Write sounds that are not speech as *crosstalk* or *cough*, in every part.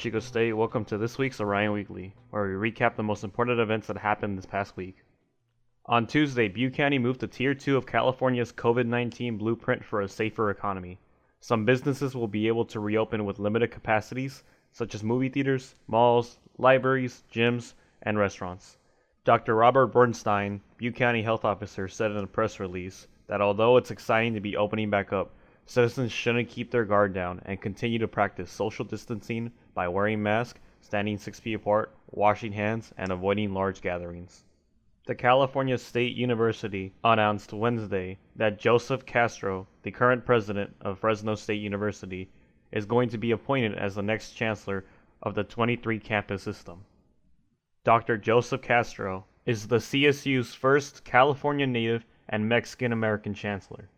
Chico State. Welcome to this week's Orion Weekly, where we recap the most important events that happened this past week. On Tuesday, Butte County moved to Tier 2 of California's COVID 19 blueprint for a safer economy. Some businesses will be able to reopen with limited capacities, such as movie theaters, malls, libraries, gyms, and restaurants. Dr. Robert Bernstein, Butte County Health Officer, said in a press release that although it's exciting to be opening back up, citizens shouldn't keep their guard down and continue to practice social distancing by wearing masks, standing six feet apart, washing hands, and avoiding large gatherings. The California State University announced Wednesday that Joseph Castro, the current president of Fresno State University, is going to be appointed as the next chancellor of the 23 campus system. Dr. Joseph Castro is the CSU's first California native and Mexican American chancellor.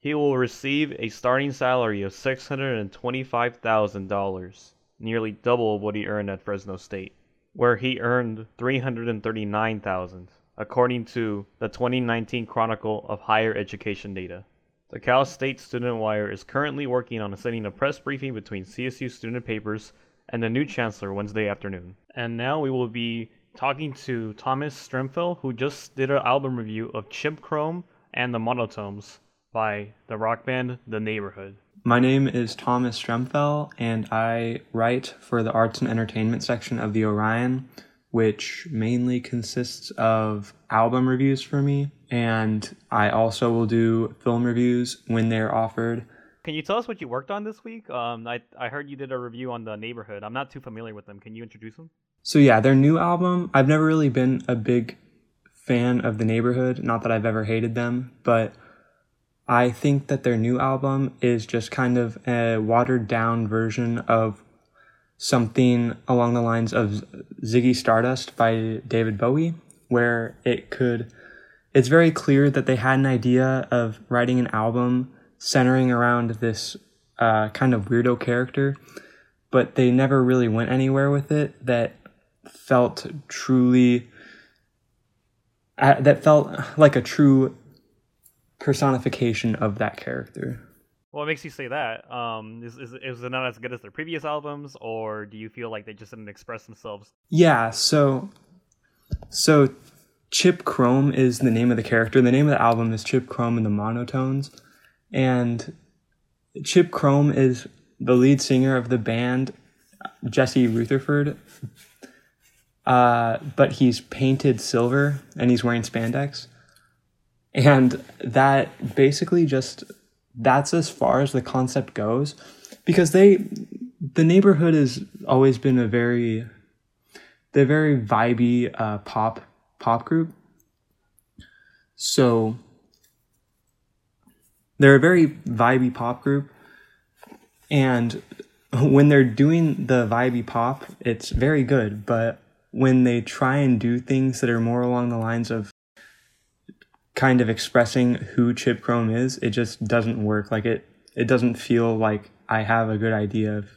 He will receive a starting salary of $625,000, nearly double what he earned at Fresno State, where he earned 339,000, according to the 2019 Chronicle of Higher Education data. The Cal State Student Wire is currently working on setting a press briefing between CSU student papers and the new chancellor Wednesday afternoon. And now we will be talking to Thomas Stremfel, who just did an album review of Chip Chrome and the Monotones by the rock band The Neighborhood. My name is Thomas Stremfel, and I write for the arts and entertainment section of the Orion, which mainly consists of album reviews for me. And I also will do film reviews when they're offered. Can you tell us what you worked on this week? Um, I, I heard you did a review on The Neighborhood. I'm not too familiar with them. Can you introduce them? So, yeah, their new album, I've never really been a big fan of The Neighborhood. Not that I've ever hated them, but I think that their new album is just kind of a watered down version of something along the lines of Ziggy Stardust by David Bowie, where it could, it's very clear that they had an idea of writing an album centering around this uh, kind of weirdo character, but they never really went anywhere with it that felt truly, uh, that felt like a true personification of that character. What makes you say that? Um, is, is is it not as good as their previous albums, or do you feel like they just didn't express themselves? Yeah, so so Chip Chrome is the name of the character. The name of the album is Chip Chrome and the Monotones, and Chip Chrome is the lead singer of the band Jesse Rutherford. Uh, but he's painted silver and he's wearing spandex and that basically just that's as far as the concept goes. Because they the neighborhood has always been a very they're very vibey uh, pop pop group. So they're a very vibey pop group. And when they're doing the vibey pop it's very good. But when they try and do things that are more along the lines of kind of expressing who Chip Chrome is, it just doesn't work. Like it, it doesn't feel like I have a good idea of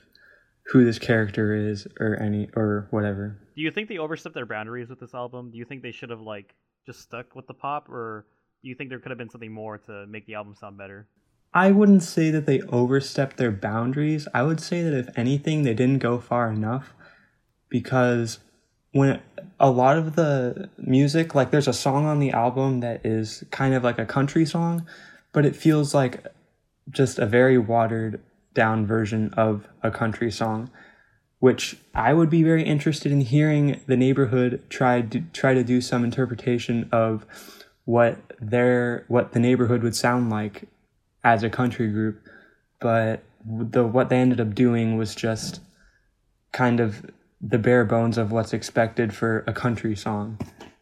who this character is or any or whatever. Do you think they overstepped their boundaries with this album? Do you think they should have like just stuck with the pop, or do you think there could have been something more to make the album sound better? I wouldn't say that they overstepped their boundaries. I would say that if anything, they didn't go far enough because when a lot of the music, like there's a song on the album that is kind of like a country song, but it feels like just a very watered down version of a country song, which I would be very interested in hearing the neighborhood try to try to do some interpretation of what their what the neighborhood would sound like as a country group, but the what they ended up doing was just kind of the bare bones of what's expected for a country song.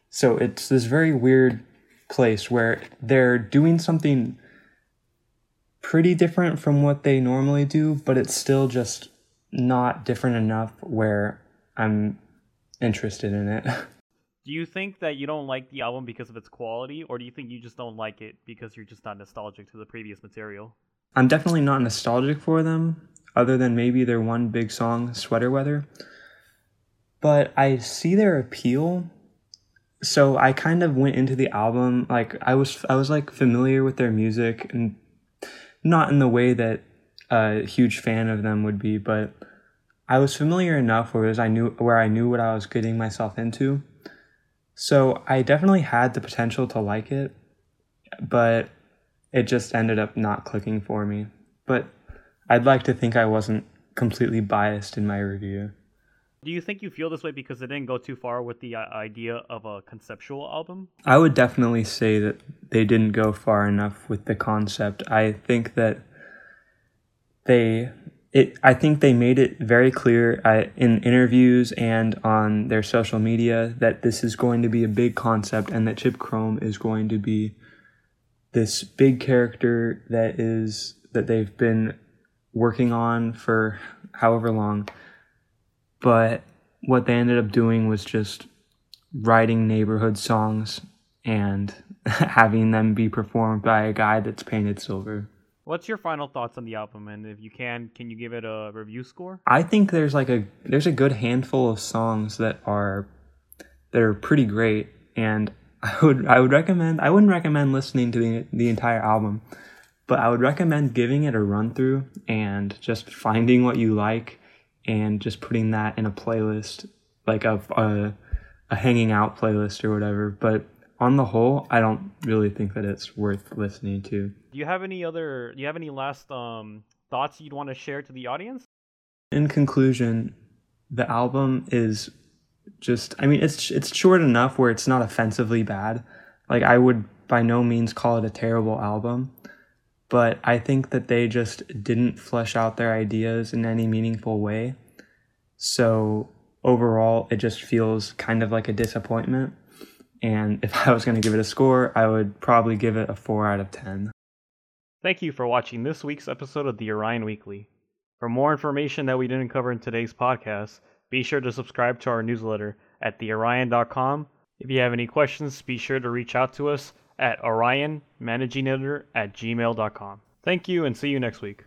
So it's this very weird place where they're doing something pretty different from what they normally do, but it's still just not different enough where I'm interested in it. *laughs* Do you think that you don't like the album because of its quality, or do you think you just don't like it because you're just not nostalgic to the previous material? I'm definitely not nostalgic for them, other than maybe their one big song, Sweater Weather but I see their appeal. So I kind of went into the album like I was I was like familiar with their music and not in the way that a huge fan of them would be, but I was familiar enough where I knew where I knew what I was getting myself into. So I definitely had the potential to like it, but it just ended up not clicking for me. But I'd like to think I wasn't completely biased in my review. Do you think you feel this way because it didn't go too far with the uh, idea of a conceptual album? I would definitely say that they didn't go far enough with the concept. I think that they it I think they made it very clear uh, in interviews and on their social media that this is going to be a big concept and that Chip Chrome is going to be this big character that is that they've been working on for however long but what they ended up doing was just writing neighborhood songs and *laughs* having them be performed by a guy that's painted silver. What's your final thoughts on the album and if you can can you give it a review score? I think there's like a there's a good handful of songs that are that are pretty great and *laughs* I would I would recommend I wouldn't recommend listening to the the entire album, but I would recommend giving it a run through and just finding what you like and just putting that in a playlist, like a, a, a hanging out playlist or whatever. But on the whole, I don't really think that it's worth listening to. Do you have any other? Do you have any last um, thoughts you'd want to share to the audience? In conclusion, the album is just. I mean, it's it's short enough where it's not offensively bad. Like I would by no means call it a terrible album, but I think that they just didn't flesh out their ideas in any meaningful way. So overall, it just feels kind of like a disappointment. And if I was going to give it a score, I would probably give it a 4 out of 10. Thank you for watching this week's episode of the Orion Weekly. For more information that we didn't cover in today's podcast, be sure to subscribe to our newsletter at theorion.com. If you have any questions, be sure to reach out to us at orionmanagingeditor at gmail.com. Thank you and see you next week.